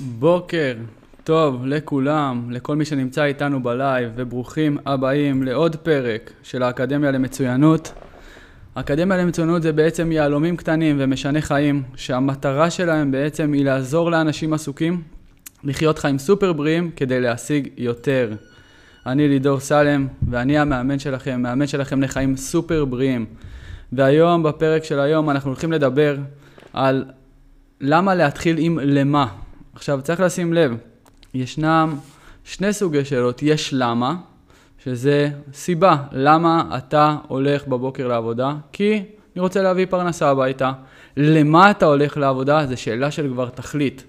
בוקר טוב לכולם, לכל מי שנמצא איתנו בלייב, וברוכים הבאים לעוד פרק של האקדמיה למצוינות. האקדמיה למצוינות זה בעצם יהלומים קטנים ומשני חיים, שהמטרה שלהם בעצם היא לעזור לאנשים עסוקים לחיות חיים סופר בריאים כדי להשיג יותר. אני לידור סלם, ואני המאמן שלכם, מאמן שלכם לחיים סופר בריאים. והיום, בפרק של היום, אנחנו הולכים לדבר על למה להתחיל עם למה. עכשיו, צריך לשים לב, ישנם שני סוגי שאלות. יש למה, שזה סיבה למה אתה הולך בבוקר לעבודה, כי אני רוצה להביא פרנסה הביתה. למה אתה הולך לעבודה? זו שאלה של כבר תכלית.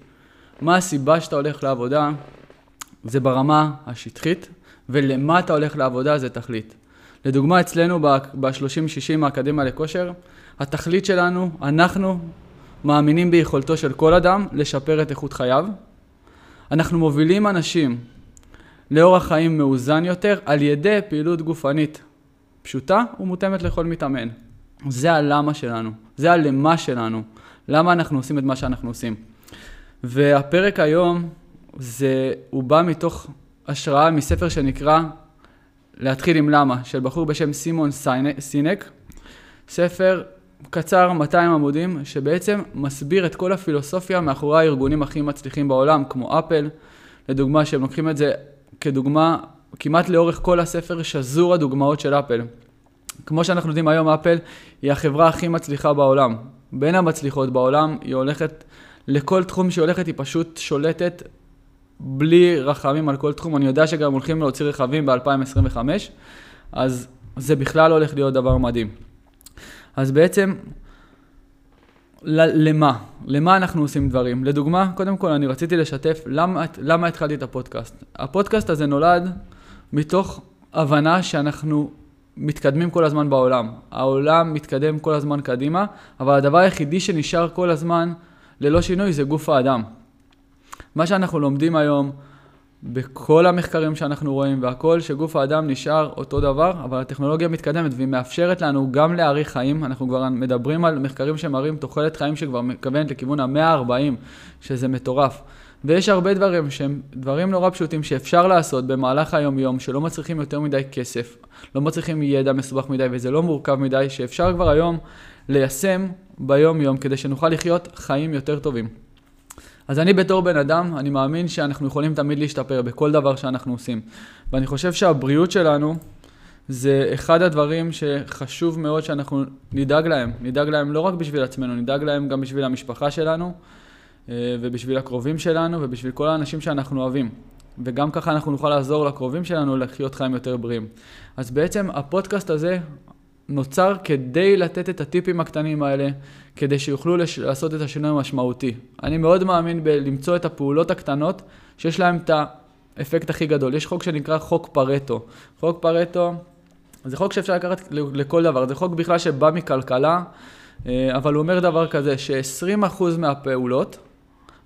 מה הסיבה שאתה הולך לעבודה? זה ברמה השטחית, ולמה אתה הולך לעבודה זה תכלית. לדוגמה, אצלנו ב-30-60 האקדמיה לכושר, התכלית שלנו, אנחנו מאמינים ביכולתו של כל אדם לשפר את איכות חייו. אנחנו מובילים אנשים לאורח חיים מאוזן יותר על ידי פעילות גופנית פשוטה ומותאמת לכל מתאמן. זה הלמה שלנו, זה הלמה שלנו, למה אנחנו עושים את מה שאנחנו עושים. והפרק היום, זה, הוא בא מתוך השראה מספר שנקרא להתחיל עם למה, של בחור בשם סימון סינק, ספר קצר, 200 עמודים, שבעצם מסביר את כל הפילוסופיה מאחורי הארגונים הכי מצליחים בעולם, כמו אפל, לדוגמה, שהם לוקחים את זה כדוגמה, כמעט לאורך כל הספר שזור הדוגמאות של אפל. כמו שאנחנו יודעים היום, אפל היא החברה הכי מצליחה בעולם. בין המצליחות בעולם, היא הולכת, לכל תחום שהיא הולכת, היא פשוט שולטת בלי רחמים על כל תחום. אני יודע שגם הולכים להוציא רכבים ב-2025, אז זה בכלל הולך להיות דבר מדהים. אז בעצם, למה? למה אנחנו עושים דברים? לדוגמה, קודם כל אני רציתי לשתף למה, למה התחלתי את הפודקאסט. הפודקאסט הזה נולד מתוך הבנה שאנחנו מתקדמים כל הזמן בעולם. העולם מתקדם כל הזמן קדימה, אבל הדבר היחידי שנשאר כל הזמן ללא שינוי זה גוף האדם. מה שאנחנו לומדים היום, בכל המחקרים שאנחנו רואים והכל, שגוף האדם נשאר אותו דבר, אבל הטכנולוגיה מתקדמת והיא מאפשרת לנו גם להאריך חיים. אנחנו כבר מדברים על מחקרים שמראים תוחלת חיים שכבר מכוונת לכיוון ה-140, שזה מטורף. ויש הרבה דברים שהם דברים נורא פשוטים שאפשר לעשות במהלך היום-יום, שלא מצריכים יותר מדי כסף, לא מצריכים ידע מסובך מדי וזה לא מורכב מדי, שאפשר כבר היום ליישם ביום-יום כדי שנוכל לחיות חיים יותר טובים. אז אני בתור בן אדם, אני מאמין שאנחנו יכולים תמיד להשתפר בכל דבר שאנחנו עושים. ואני חושב שהבריאות שלנו זה אחד הדברים שחשוב מאוד שאנחנו נדאג להם. נדאג להם לא רק בשביל עצמנו, נדאג להם גם בשביל המשפחה שלנו, אה, ובשביל הקרובים שלנו, ובשביל כל האנשים שאנחנו אוהבים. וגם ככה אנחנו נוכל לעזור לקרובים שלנו לחיות חיים יותר בריאים. אז בעצם הפודקאסט הזה, נוצר כדי לתת את הטיפים הקטנים האלה, כדי שיוכלו לש... לעשות את השינוי המשמעותי. אני מאוד מאמין בלמצוא את הפעולות הקטנות שיש להם את האפקט הכי גדול. יש חוק שנקרא חוק פרטו. חוק פרטו זה חוק שאפשר לקחת לכל דבר, זה חוק בכלל שבא מכלכלה, אה, אבל הוא אומר דבר כזה, ש-20% מהפעולות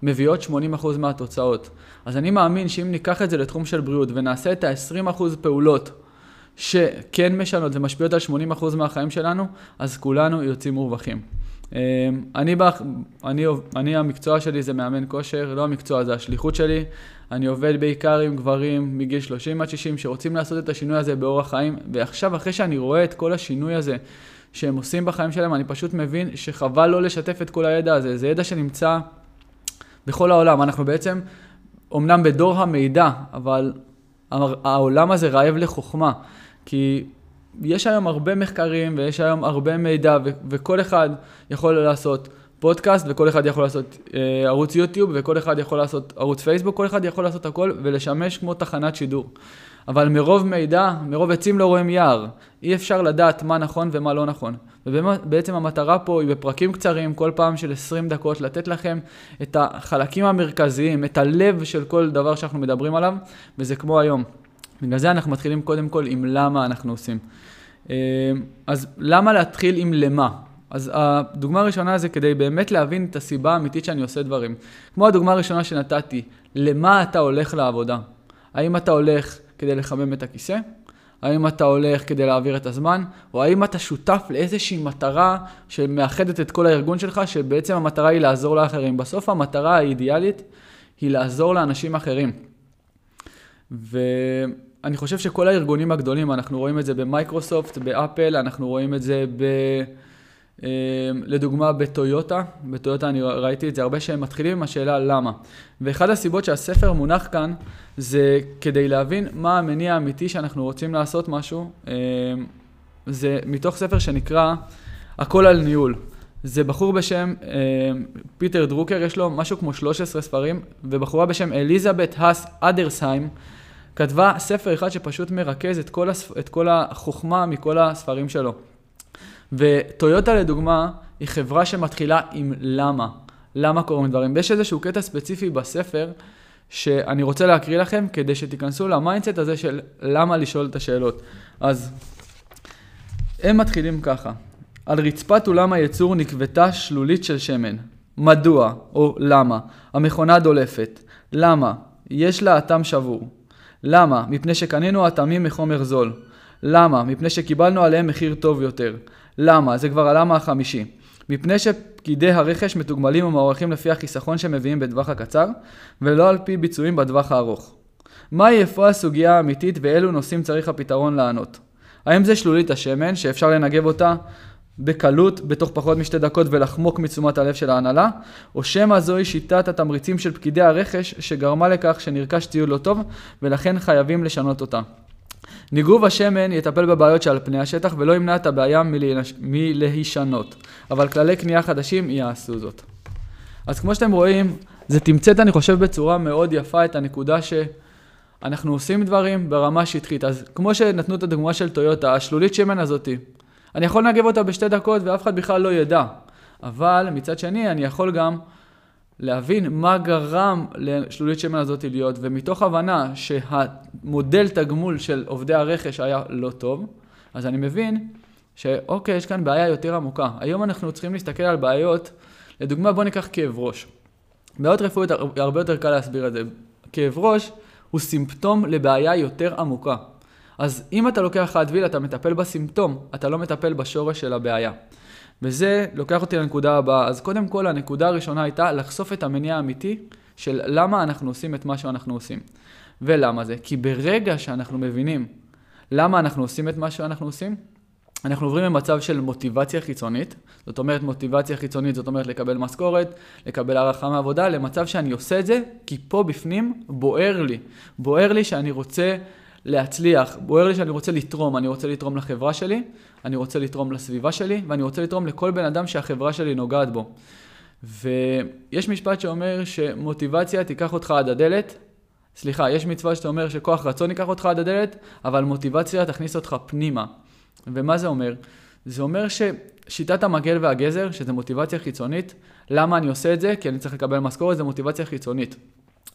מביאות 80% מהתוצאות. אז אני מאמין שאם ניקח את זה לתחום של בריאות ונעשה את ה-20% פעולות שכן משנות ומשפיעות על 80% מהחיים שלנו, אז כולנו יוצאים מורווחים. אמ, אני, בח... אני, אני, המקצוע שלי זה מאמן כושר, לא המקצוע, זה השליחות שלי. אני עובד בעיקר עם גברים מגיל 30 עד 60 שרוצים לעשות את השינוי הזה באורח חיים, ועכשיו, אחרי שאני רואה את כל השינוי הזה שהם עושים בחיים שלהם, אני פשוט מבין שחבל לא לשתף את כל הידע הזה. זה ידע שנמצא בכל העולם. אנחנו בעצם, אמנם בדור המידע, אבל העולם הזה רעב לחוכמה. כי יש היום הרבה מחקרים ויש היום הרבה מידע ו- וכל אחד יכול לעשות פודקאסט וכל אחד יכול לעשות אה, ערוץ יוטיוב וכל אחד יכול לעשות ערוץ פייסבוק, כל אחד יכול לעשות הכל ולשמש כמו תחנת שידור. אבל מרוב מידע, מרוב עצים לא רואים יער. אי אפשר לדעת מה נכון ומה לא נכון. ובעצם המטרה פה היא בפרקים קצרים, כל פעם של 20 דקות, לתת לכם את החלקים המרכזיים, את הלב של כל דבר שאנחנו מדברים עליו, וזה כמו היום. בגלל זה אנחנו מתחילים קודם כל עם למה אנחנו עושים. אה, אז למה להתחיל עם למה? אז הדוגמה הראשונה זה כדי באמת להבין את הסיבה האמיתית שאני עושה דברים. כמו הדוגמה הראשונה שנתתי, למה אתה הולך לעבודה? האם אתה הולך כדי לחמם את הכיסא? האם אתה הולך כדי להעביר את הזמן? או האם אתה שותף לאיזושהי מטרה שמאחדת את כל הארגון שלך, שבעצם המטרה היא לעזור לאחרים? בסוף המטרה האידיאלית היא לעזור לאנשים אחרים. ואני חושב שכל הארגונים הגדולים, אנחנו רואים את זה במייקרוסופט, באפל, אנחנו רואים את זה ב... אמ, לדוגמה בטויוטה, בטויוטה אני ראיתי את זה הרבה שהם מתחילים עם השאלה למה. ואחד הסיבות שהספר מונח כאן זה כדי להבין מה המניע האמיתי שאנחנו רוצים לעשות משהו, אמ, זה מתוך ספר שנקרא הכל על ניהול. זה בחור בשם אמ, פיטר דרוקר, יש לו משהו כמו 13 ספרים, ובחורה בשם אליזבת האס אדרסהיים כתבה ספר אחד שפשוט מרכז את כל, הספ... את כל החוכמה מכל הספרים שלו. וטויוטה לדוגמה, היא חברה שמתחילה עם למה. למה קורים דברים. ויש איזשהו קטע ספציפי בספר, שאני רוצה להקריא לכם, כדי שתיכנסו ל mindset הזה של למה לשאול את השאלות. אז הם מתחילים ככה: על רצפת אולם הייצור נקבתה שלולית של שמן. מדוע, או למה, המכונה דולפת. למה? יש לה אטם שבור. למה? מפני שקנינו אטמים מחומר זול. למה? מפני שקיבלנו עליהם מחיר טוב יותר. למה? זה כבר הלמה החמישי. מפני שפקידי הרכש מתוגמלים ומוערכים לפי החיסכון שהם מביאים בטווח הקצר, ולא על פי ביצועים בטווח הארוך. מהי איפה הסוגיה האמיתית ואילו נושאים צריך הפתרון לענות? האם זה שלולית השמן, שאפשר לנגב אותה בקלות בתוך פחות משתי דקות ולחמוק מתשומת הלב של ההנהלה, או שמא זוהי שיטת התמריצים של פקידי הרכש שגרמה לכך שנרכש ציוד לא טוב ולכן חייבים לשנות אותה. ניגוב השמן יטפל בבעיות שעל פני השטח ולא ימנע את הבעיה מלהישנות, אבל כללי קנייה חדשים יעשו זאת. אז כמו שאתם רואים, זה תמצת אני חושב בצורה מאוד יפה את הנקודה שאנחנו עושים דברים ברמה שטחית. אז כמו שנתנו את הדוגמה של טויוטה, השלולית שמן הזאתי, אני יכול לנגב אותה בשתי דקות ואף אחד בכלל לא ידע. אבל מצד שני אני יכול גם להבין מה גרם לשלולית שמן הזאת להיות, ומתוך הבנה שהמודל תגמול של עובדי הרכש היה לא טוב, אז אני מבין שאוקיי, יש כאן בעיה יותר עמוקה. היום אנחנו צריכים להסתכל על בעיות, לדוגמה בוא ניקח כאב ראש. בעיות רפואיות הרבה יותר קל להסביר את זה. כאב ראש הוא סימפטום לבעיה יותר עמוקה. אז אם אתה לוקח אדוויל, אתה מטפל בסימפטום, אתה לא מטפל בשורש של הבעיה. וזה לוקח אותי לנקודה הבאה. אז קודם כל, הנקודה הראשונה הייתה לחשוף את המניע האמיתי של למה אנחנו עושים את מה שאנחנו עושים. ולמה זה? כי ברגע שאנחנו מבינים למה אנחנו עושים את מה שאנחנו עושים, אנחנו עוברים ממצב של מוטיבציה חיצונית, זאת אומרת מוטיבציה חיצונית, זאת אומרת לקבל משכורת, לקבל הערכה מעבודה, למצב שאני עושה את זה כי פה בפנים בוער לי. בוער לי שאני רוצה להצליח, בוער לי שאני רוצה לתרום, אני רוצה לתרום לחברה שלי, אני רוצה לתרום לסביבה שלי, ואני רוצה לתרום לכל בן אדם שהחברה שלי נוגעת בו. ויש משפט שאומר שמוטיבציה תיקח אותך עד הדלת, סליחה, יש מצווה שאתה אומר שכוח רצון ייקח אותך עד הדלת, אבל מוטיבציה תכניס אותך פנימה. ומה זה אומר? זה אומר ששיטת המגל והגזר, שזה מוטיבציה חיצונית, למה אני עושה את זה? כי אני צריך לקבל משכורת, זה מוטיבציה חיצונית.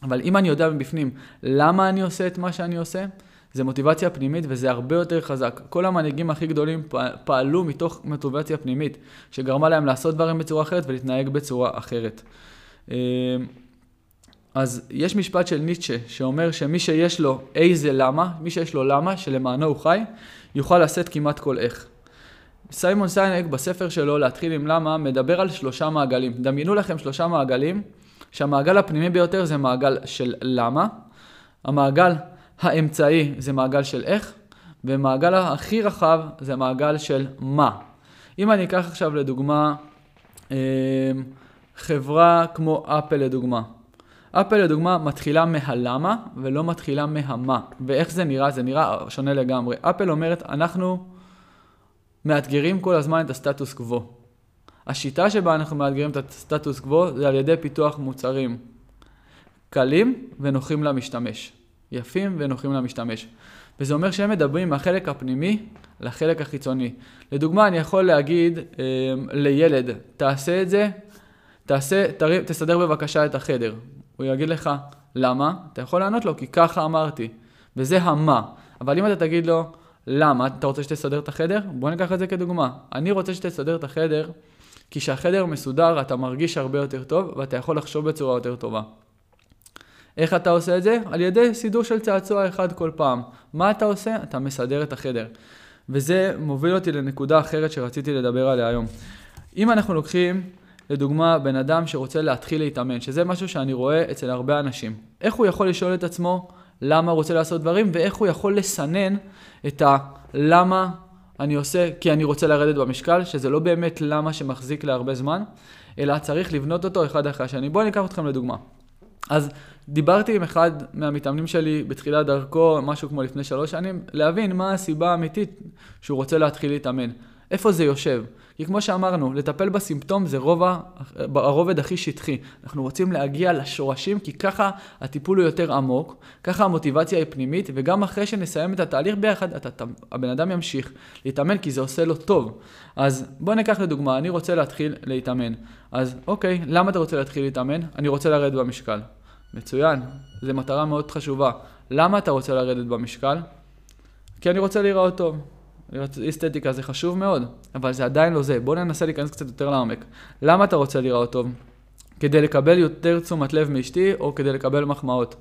אבל אם אני יודע מבפנים למה אני עושה את מה שאני עושה, זה מוטיבציה פנימית וזה הרבה יותר חזק. כל המנהיגים הכי גדולים פעלו מתוך מוטיבציה פנימית, שגרמה להם לעשות דברים בצורה אחרת ולהתנהג בצורה אחרת. אמ, אז יש משפט של ניטשה שאומר שמי שיש לו איזה למה, מי שיש לו למה, שלמענו הוא חי, יוכל לשאת כמעט כל איך. סיימון סיינק בספר שלו, להתחיל עם למה, מדבר על שלושה מעגלים. דמיינו לכם שלושה מעגלים, שהמעגל הפנימי ביותר זה מעגל של למה, המעגל האמצעי זה מעגל של איך, ומעגל הכי רחב זה מעגל של מה. אם אני אקח עכשיו לדוגמה אמ, חברה כמו אפל לדוגמה. אפל לדוגמה מתחילה מהלמה ולא מתחילה מהמה. ואיך זה נראה? זה נראה שונה לגמרי. אפל אומרת, אנחנו מאתגרים כל הזמן את הסטטוס קוו. השיטה שבה אנחנו מאתגרים את הסטטוס קוו זה על ידי פיתוח מוצרים קלים ונוחים למשתמש. יפים ונוחים למשתמש. וזה אומר שהם מדברים מהחלק הפנימי לחלק החיצוני. לדוגמה, אני יכול להגיד אה, לילד, תעשה את זה, תעשה, תר, תסדר בבקשה את החדר. הוא יגיד לך, למה? אתה יכול לענות לו, כי ככה אמרתי. וזה המה. אבל אם אתה תגיד לו, למה אתה רוצה שתסדר את החדר? בוא ניקח את זה כדוגמה. אני רוצה שתסדר את החדר, כי כשהחדר מסודר אתה מרגיש הרבה יותר טוב, ואתה יכול לחשוב בצורה יותר טובה. איך אתה עושה את זה? על ידי סידור של צעצוע אחד כל פעם. מה אתה עושה? אתה מסדר את החדר. וזה מוביל אותי לנקודה אחרת שרציתי לדבר עליה היום. אם אנחנו לוקחים לדוגמה, בן אדם שרוצה להתחיל להתאמן, שזה משהו שאני רואה אצל הרבה אנשים. איך הוא יכול לשאול את עצמו למה הוא רוצה לעשות דברים, ואיך הוא יכול לסנן את הלמה אני עושה כי אני רוצה לרדת במשקל, שזה לא באמת למה שמחזיק להרבה זמן, אלא צריך לבנות אותו אחד אחרי השני. בואו ניקח אתכם לדוגמה. אז דיברתי עם אחד מהמתאמנים שלי בתחילת דרכו, משהו כמו לפני שלוש שנים, להבין מה הסיבה האמיתית שהוא רוצה להתחיל להתאמן. איפה זה יושב? כי כמו שאמרנו, לטפל בסימפטום זה רוב, הרובד הכי שטחי. אנחנו רוצים להגיע לשורשים, כי ככה הטיפול הוא יותר עמוק, ככה המוטיבציה היא פנימית, וגם אחרי שנסיים את התהליך ביחד, אתה, הבן אדם ימשיך להתאמן כי זה עושה לו טוב. אז בוא ניקח לדוגמה, אני רוצה להתחיל להתאמן. אז אוקיי, למה אתה רוצה להתחיל להתאמן? אני רוצה לרדת במשקל. מצוין, זו מטרה מאוד חשובה. למה אתה רוצה לרדת במשקל? כי אני רוצה להיראות טוב. אסתטיקה זה חשוב מאוד, אבל זה עדיין לא זה. בואו ננסה להיכנס קצת יותר לעומק. למה אתה רוצה להיראות טוב? כדי לקבל יותר תשומת לב מאשתי או כדי לקבל מחמאות?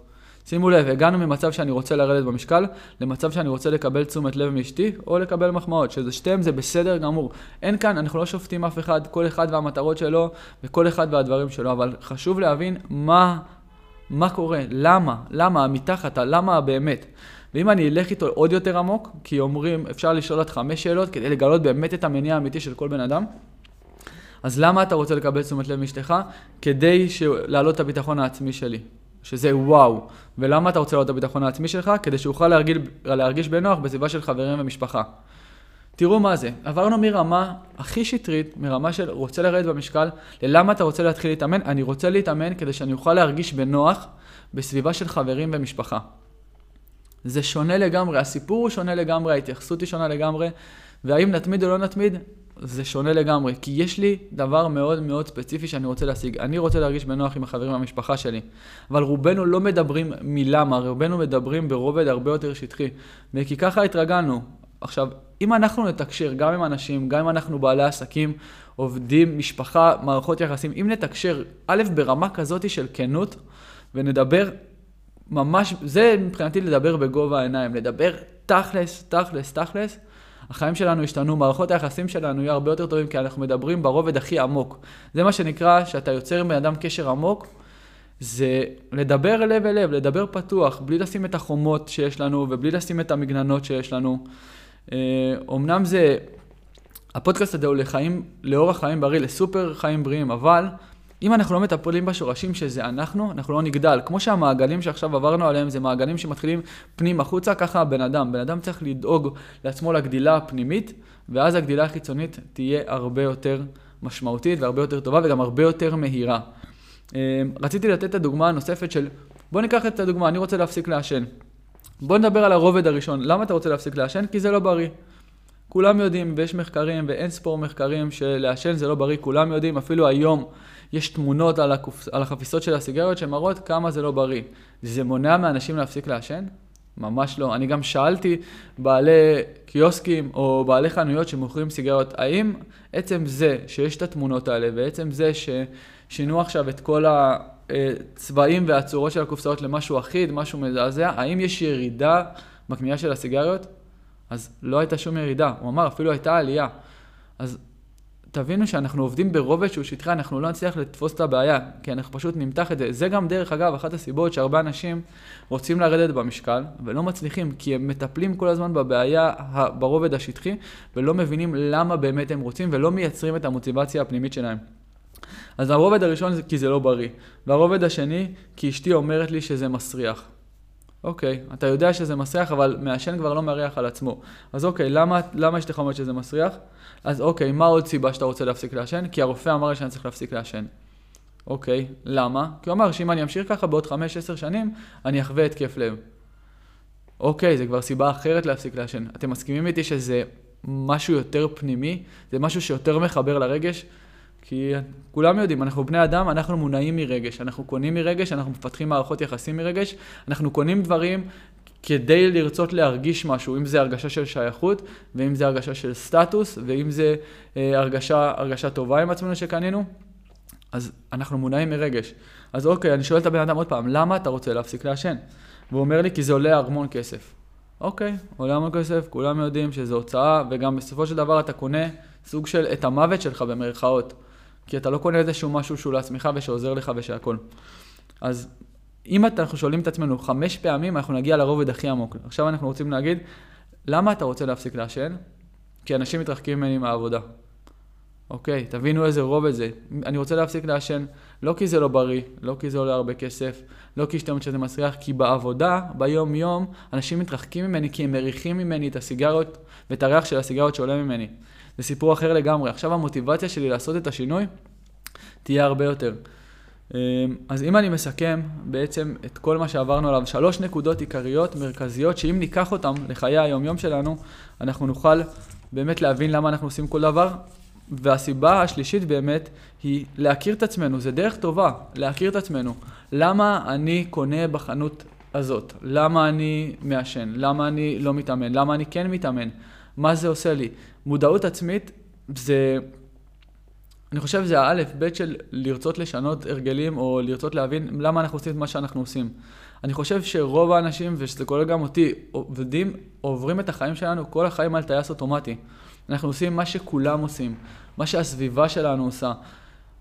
שימו לב, הגענו ממצב שאני רוצה לרדת במשקל, למצב שאני רוצה לקבל תשומת לב מאשתי, או לקבל מחמאות, שזה שתיהם זה בסדר גמור. אין כאן, אנחנו לא שופטים אף אחד, כל אחד והמטרות שלו, וכל אחד והדברים שלו, אבל חשוב להבין מה, מה קורה, למה, למה, מתחת, למה באמת. ואם אני אלך איתו עוד יותר עמוק, כי אומרים, אפשר לשאול עד חמש שאלות כדי לגלות באמת את המניע האמיתי של כל בן אדם, אז למה אתה רוצה לקבל תשומת לב מאשתך? כדי להעלות את הביטחון העצמי שלי. שזה וואו. ולמה אתה רוצה להעלות את הביטחון העצמי שלך? כדי שאוכל להרגיש, להרגיש בנוח בסביבה של חברים ומשפחה. תראו מה זה, עברנו מרמה הכי שטרית, מרמה של רוצה לרדת במשקל, ללמה אתה רוצה להתחיל להתאמן? אני רוצה להתאמן כדי שאני אוכל להרגיש בנוח בסביבה של חברים ומשפחה. זה שונה לגמרי, הסיפור הוא שונה לגמרי, ההתייחסות היא שונה לגמרי, והאם נתמיד או לא נתמיד, זה שונה לגמרי. כי יש לי דבר מאוד מאוד ספציפי שאני רוצה להשיג. אני רוצה להרגיש בנוח עם החברים מהמשפחה שלי. אבל רובנו לא מדברים מלמה, רובנו מדברים ברובד הרבה יותר שטחי. וכי ככה התרגלנו. עכשיו, אם אנחנו נתקשר גם עם אנשים, גם אם אנחנו בעלי עסקים, עובדים, משפחה, מערכות יחסים, אם נתקשר, א', ברמה כזאת של כנות, ונדבר ממש, זה מבחינתי לדבר בגובה העיניים, לדבר תכלס, תכלס, תכלס. החיים שלנו השתנו, מערכות היחסים שלנו יהיו הרבה יותר טובים, כי אנחנו מדברים ברובד הכי עמוק. זה מה שנקרא, שאתה יוצר עם בן אדם קשר עמוק, זה לדבר לב אל לב, לדבר פתוח, בלי לשים את החומות שיש לנו, ובלי לשים את המגננות שיש לנו. אומנם זה, הפודקאסט הזה הוא לחיים, לאורח חיים בריא, לסופר חיים בריאים, אבל אם אנחנו לא מטפלים בשורשים שזה אנחנו, אנחנו לא נגדל. כמו שהמעגלים שעכשיו עברנו עליהם זה מעגלים שמתחילים פנים החוצה, ככה הבן אדם. בן אדם צריך לדאוג לעצמו לגדילה הפנימית, ואז הגדילה החיצונית תהיה הרבה יותר משמעותית והרבה יותר טובה וגם הרבה יותר מהירה. אה, רציתי לתת את הדוגמה הנוספת של, בוא ניקח את הדוגמה, אני רוצה להפסיק לעשן. בוא נדבר על הרובד הראשון. למה אתה רוצה להפסיק לעשן? כי זה לא בריא. כולם יודעים, ויש מחקרים ואין ספור מחקרים שלעשן זה לא בריא, כולם יודעים, אפילו היום יש תמונות על, הקופ... על החפיסות של הסיגריות שמראות כמה זה לא בריא. זה מונע מאנשים להפסיק לעשן? ממש לא. אני גם שאלתי בעלי קיוסקים או בעלי חנויות שמוכרים סיגריות, האם עצם זה שיש את התמונות האלה ועצם זה ששינו עכשיו את כל הצבעים והצורות של הקופסאות למשהו אחיד, משהו מזעזע, האם יש ירידה בקנייה של הסיגריות? אז לא הייתה שום ירידה. הוא אמר, אפילו הייתה עלייה. אז תבינו שאנחנו עובדים ברובד שהוא שטחי, אנחנו לא נצליח לתפוס את הבעיה, כי אנחנו פשוט נמתח את זה. זה גם דרך אגב, אחת הסיבות שהרבה אנשים רוצים לרדת במשקל, ולא מצליחים, כי הם מטפלים כל הזמן בבעיה ברובד השטחי, ולא מבינים למה באמת הם רוצים, ולא מייצרים את המוטיבציה הפנימית שלהם. אז הרובד הראשון זה כי זה לא בריא, והרובד השני, כי אשתי אומרת לי שזה מסריח. אוקיי, אתה יודע שזה מסריח, אבל מעשן כבר לא מריח על עצמו. אז אוקיי, למה, למה יש לך אומרת שזה מסריח? אז אוקיי, מה עוד סיבה שאתה רוצה להפסיק לעשן? כי הרופא אמר לי שאני צריך להפסיק לעשן. אוקיי, למה? כי הוא אמר שאם אני אמשיך ככה בעוד 5-10 שנים, אני אחווה התקף לב. אוקיי, זה כבר סיבה אחרת להפסיק לעשן. אתם מסכימים איתי שזה משהו יותר פנימי? זה משהו שיותר מחבר לרגש? כי כולם יודעים, אנחנו בני אדם, אנחנו מונעים מרגש, אנחנו קונים מרגש, אנחנו מפתחים מערכות יחסים מרגש, אנחנו קונים דברים כדי לרצות להרגיש משהו, אם זה הרגשה של שייכות, ואם זה הרגשה של סטטוס, ואם זה אה, הרגשה, הרגשה טובה עם עצמנו שקנינו, אז אנחנו מונעים מרגש. אז אוקיי, אני שואל את הבן אדם עוד פעם, למה אתה רוצה להפסיק לעשן? והוא אומר לי, כי זה עולה המון כסף. אוקיי, עולה המון כסף, כולם יודעים שזו הוצאה, וגם בסופו של דבר אתה קונה סוג של את המוות שלך במרכאות. כי אתה לא קונה איזשהו משהו שהוא לעצמך ושעוזר לך ושהכול. אז אם אנחנו שואלים את עצמנו חמש פעמים, אנחנו נגיע לרובד הכי עמוק. עכשיו אנחנו רוצים להגיד, למה אתה רוצה להפסיק לעשן? כי אנשים מתרחקים ממני מהעבודה. אוקיי, תבינו איזה רובד זה. אני רוצה להפסיק לעשן, לא כי זה לא בריא, לא כי זה עולה הרבה כסף, לא כי שאתה שזה מסריח, כי בעבודה, ביום-יום, אנשים מתרחקים ממני כי הם מריחים ממני את הסיגריות ואת הריח של הסיגריות שעולה ממני. זה סיפור אחר לגמרי. עכשיו המוטיבציה שלי לעשות את השינוי תהיה הרבה יותר. אמ, אז אם אני מסכם בעצם את כל מה שעברנו עליו, שלוש נקודות עיקריות, מרכזיות, שאם ניקח אותן לחיי היום-יום שלנו, אנחנו נוכל באמת להבין למה אנחנו עושים כל דבר. והסיבה השלישית באמת היא להכיר את עצמנו, זה דרך טובה, להכיר את עצמנו. למה אני קונה בחנות הזאת? למה אני מעשן? למה אני לא מתאמן? למה אני כן מתאמן? מה זה עושה לי? מודעות עצמית זה אני חושב שזה האלף, בית של לרצות לשנות הרגלים, או לרצות להבין למה אנחנו עושים את מה שאנחנו עושים. אני חושב שרוב האנשים, ושזה כולל גם אותי, עובדים, עוברים את החיים שלנו כל החיים על טייס אוטומטי. אנחנו עושים מה שכולם עושים, מה שהסביבה שלנו עושה,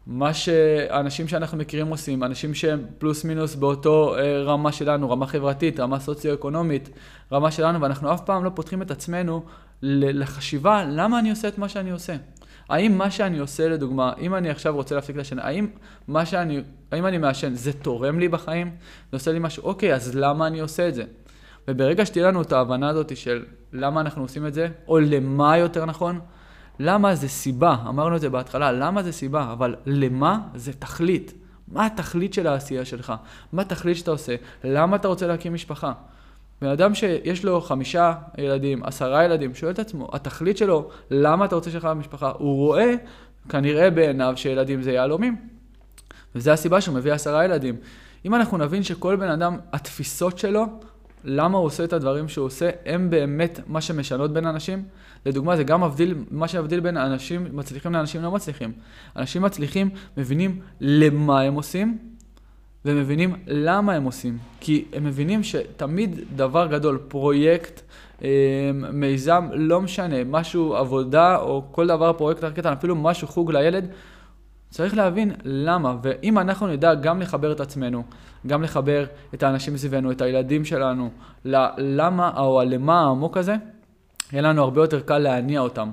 מה שהאנשים שאנחנו מכירים עושים, אנשים שהם פלוס מינוס באותו אה, רמה שלנו, רמה חברתית, רמה סוציו-אקונומית, רמה שלנו, ואנחנו אף פעם לא פותחים את עצמנו לחשיבה למה אני עושה את מה שאני עושה. האם מה שאני עושה, לדוגמה, אם אני עכשיו רוצה להפסיק לעשן, האם מה שאני, האם אני מעשן, זה תורם לי בחיים? זה עושה לי משהו, אוקיי, אז למה אני עושה את זה? וברגע שתהיה לנו את ההבנה הזאת של למה אנחנו עושים את זה, או למה יותר נכון, למה זה סיבה, אמרנו את זה בהתחלה, למה זה סיבה, אבל למה זה תכלית. מה התכלית של העשייה שלך? מה התכלית שאתה עושה? למה אתה רוצה להקים משפחה? בן אדם שיש לו חמישה ילדים, עשרה ילדים, שואל את עצמו, התכלית שלו, למה אתה רוצה שלך במשפחה? הוא רואה, כנראה בעיניו, שילדים זה יהלומים. וזו הסיבה שהוא מביא עשרה ילדים. אם אנחנו נבין שכל בן אדם, התפיסות שלו, למה הוא עושה את הדברים שהוא עושה, הם באמת מה שמשנות בין אנשים. לדוגמה, זה גם מבדיל, מה שמבדיל בין אנשים מצליחים לאנשים לא מצליחים. אנשים מצליחים מבינים למה הם עושים, ומבינים למה הם עושים. כי הם מבינים שתמיד דבר גדול, פרויקט, אה, מיזם, לא משנה, משהו, עבודה או כל דבר, פרויקט קטן, אפילו משהו, חוג לילד, צריך להבין למה. ואם אנחנו נדע גם לחבר את עצמנו, גם לחבר את האנשים סביבנו, את הילדים שלנו, ללמה או הלמה העמוק הזה, יהיה לנו הרבה יותר קל להניע אותם.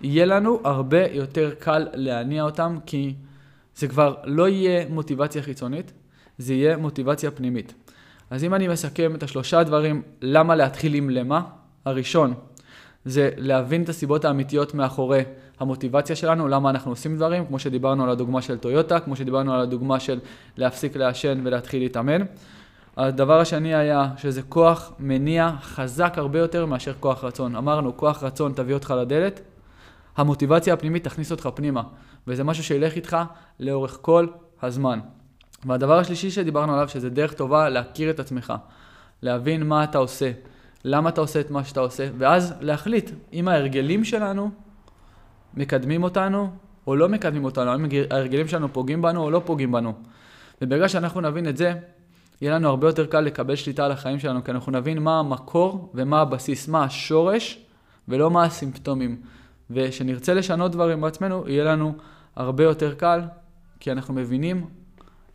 יהיה לנו הרבה יותר קל להניע אותם, כי... זה כבר לא יהיה מוטיבציה חיצונית, זה יהיה מוטיבציה פנימית. אז אם אני מסכם את השלושה דברים, למה להתחיל עם למה, הראשון זה להבין את הסיבות האמיתיות מאחורי המוטיבציה שלנו, למה אנחנו עושים דברים, כמו שדיברנו על הדוגמה של טויוטה, כמו שדיברנו על הדוגמה של להפסיק לעשן ולהתחיל להתאמן. הדבר השני היה שזה כוח מניע חזק הרבה יותר מאשר כוח רצון. אמרנו, כוח רצון תביא אותך לדלת, המוטיבציה הפנימית תכניס אותך פנימה. וזה משהו שילך איתך לאורך כל הזמן. והדבר השלישי שדיברנו עליו, שזה דרך טובה להכיר את עצמך, להבין מה אתה עושה, למה אתה עושה את מה שאתה עושה, ואז להחליט אם ההרגלים שלנו מקדמים אותנו או לא מקדמים אותנו, אם ההרגלים שלנו פוגעים בנו או לא פוגעים בנו. וברגע שאנחנו נבין את זה, יהיה לנו הרבה יותר קל לקבל שליטה על החיים שלנו, כי אנחנו נבין מה המקור ומה הבסיס, מה השורש ולא מה הסימפטומים. ושנרצה לשנות דברים בעצמנו, יהיה לנו הרבה יותר קל, כי אנחנו מבינים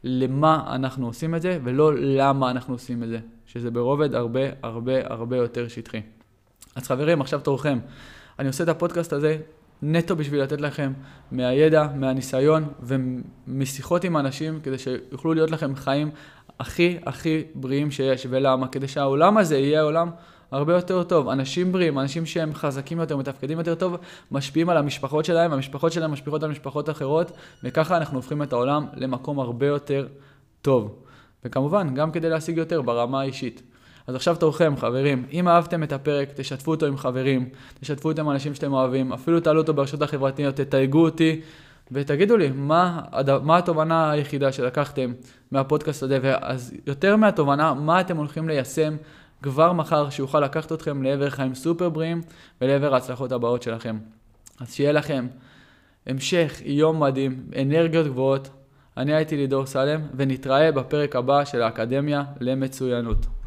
למה אנחנו עושים את זה, ולא למה אנחנו עושים את זה, שזה ברובד הרבה הרבה הרבה יותר שטחי. אז חברים, עכשיו תורכם. אני עושה את הפודקאסט הזה נטו בשביל לתת לכם מהידע, מהניסיון ומשיחות עם אנשים, כדי שיוכלו להיות לכם חיים הכי הכי בריאים שיש. ולמה? כדי שהעולם הזה יהיה עולם הרבה יותר טוב. אנשים בריאים, אנשים שהם חזקים יותר, מתפקדים יותר טוב, משפיעים על המשפחות שלהם, המשפחות שלהם משפיעות על משפחות אחרות, וככה אנחנו הופכים את העולם למקום הרבה יותר טוב. וכמובן, גם כדי להשיג יותר ברמה האישית. אז עכשיו תורכם, חברים. אם אהבתם את הפרק, תשתפו אותו עם חברים, תשתפו אותו עם אנשים שאתם אוהבים, אפילו תעלו אותו ברשתות החברתיות, תתייגו אותי, ותגידו לי, מה, מה התובנה היחידה שלקחתם מהפודקאסט הזה, ואז יותר מהתובנה, מה אתם הולכים ליישם כבר מחר, שיוכל לקחת אתכם לעבר חיים סופר בריאים ולעבר ההצלחות הבאות שלכם. אז שיהיה לכם המשך יום מדהים, אנרגיות גבוהות. אני הייתי לידור סלם, ונתראה בפרק הבא של האקדמיה למצוינות.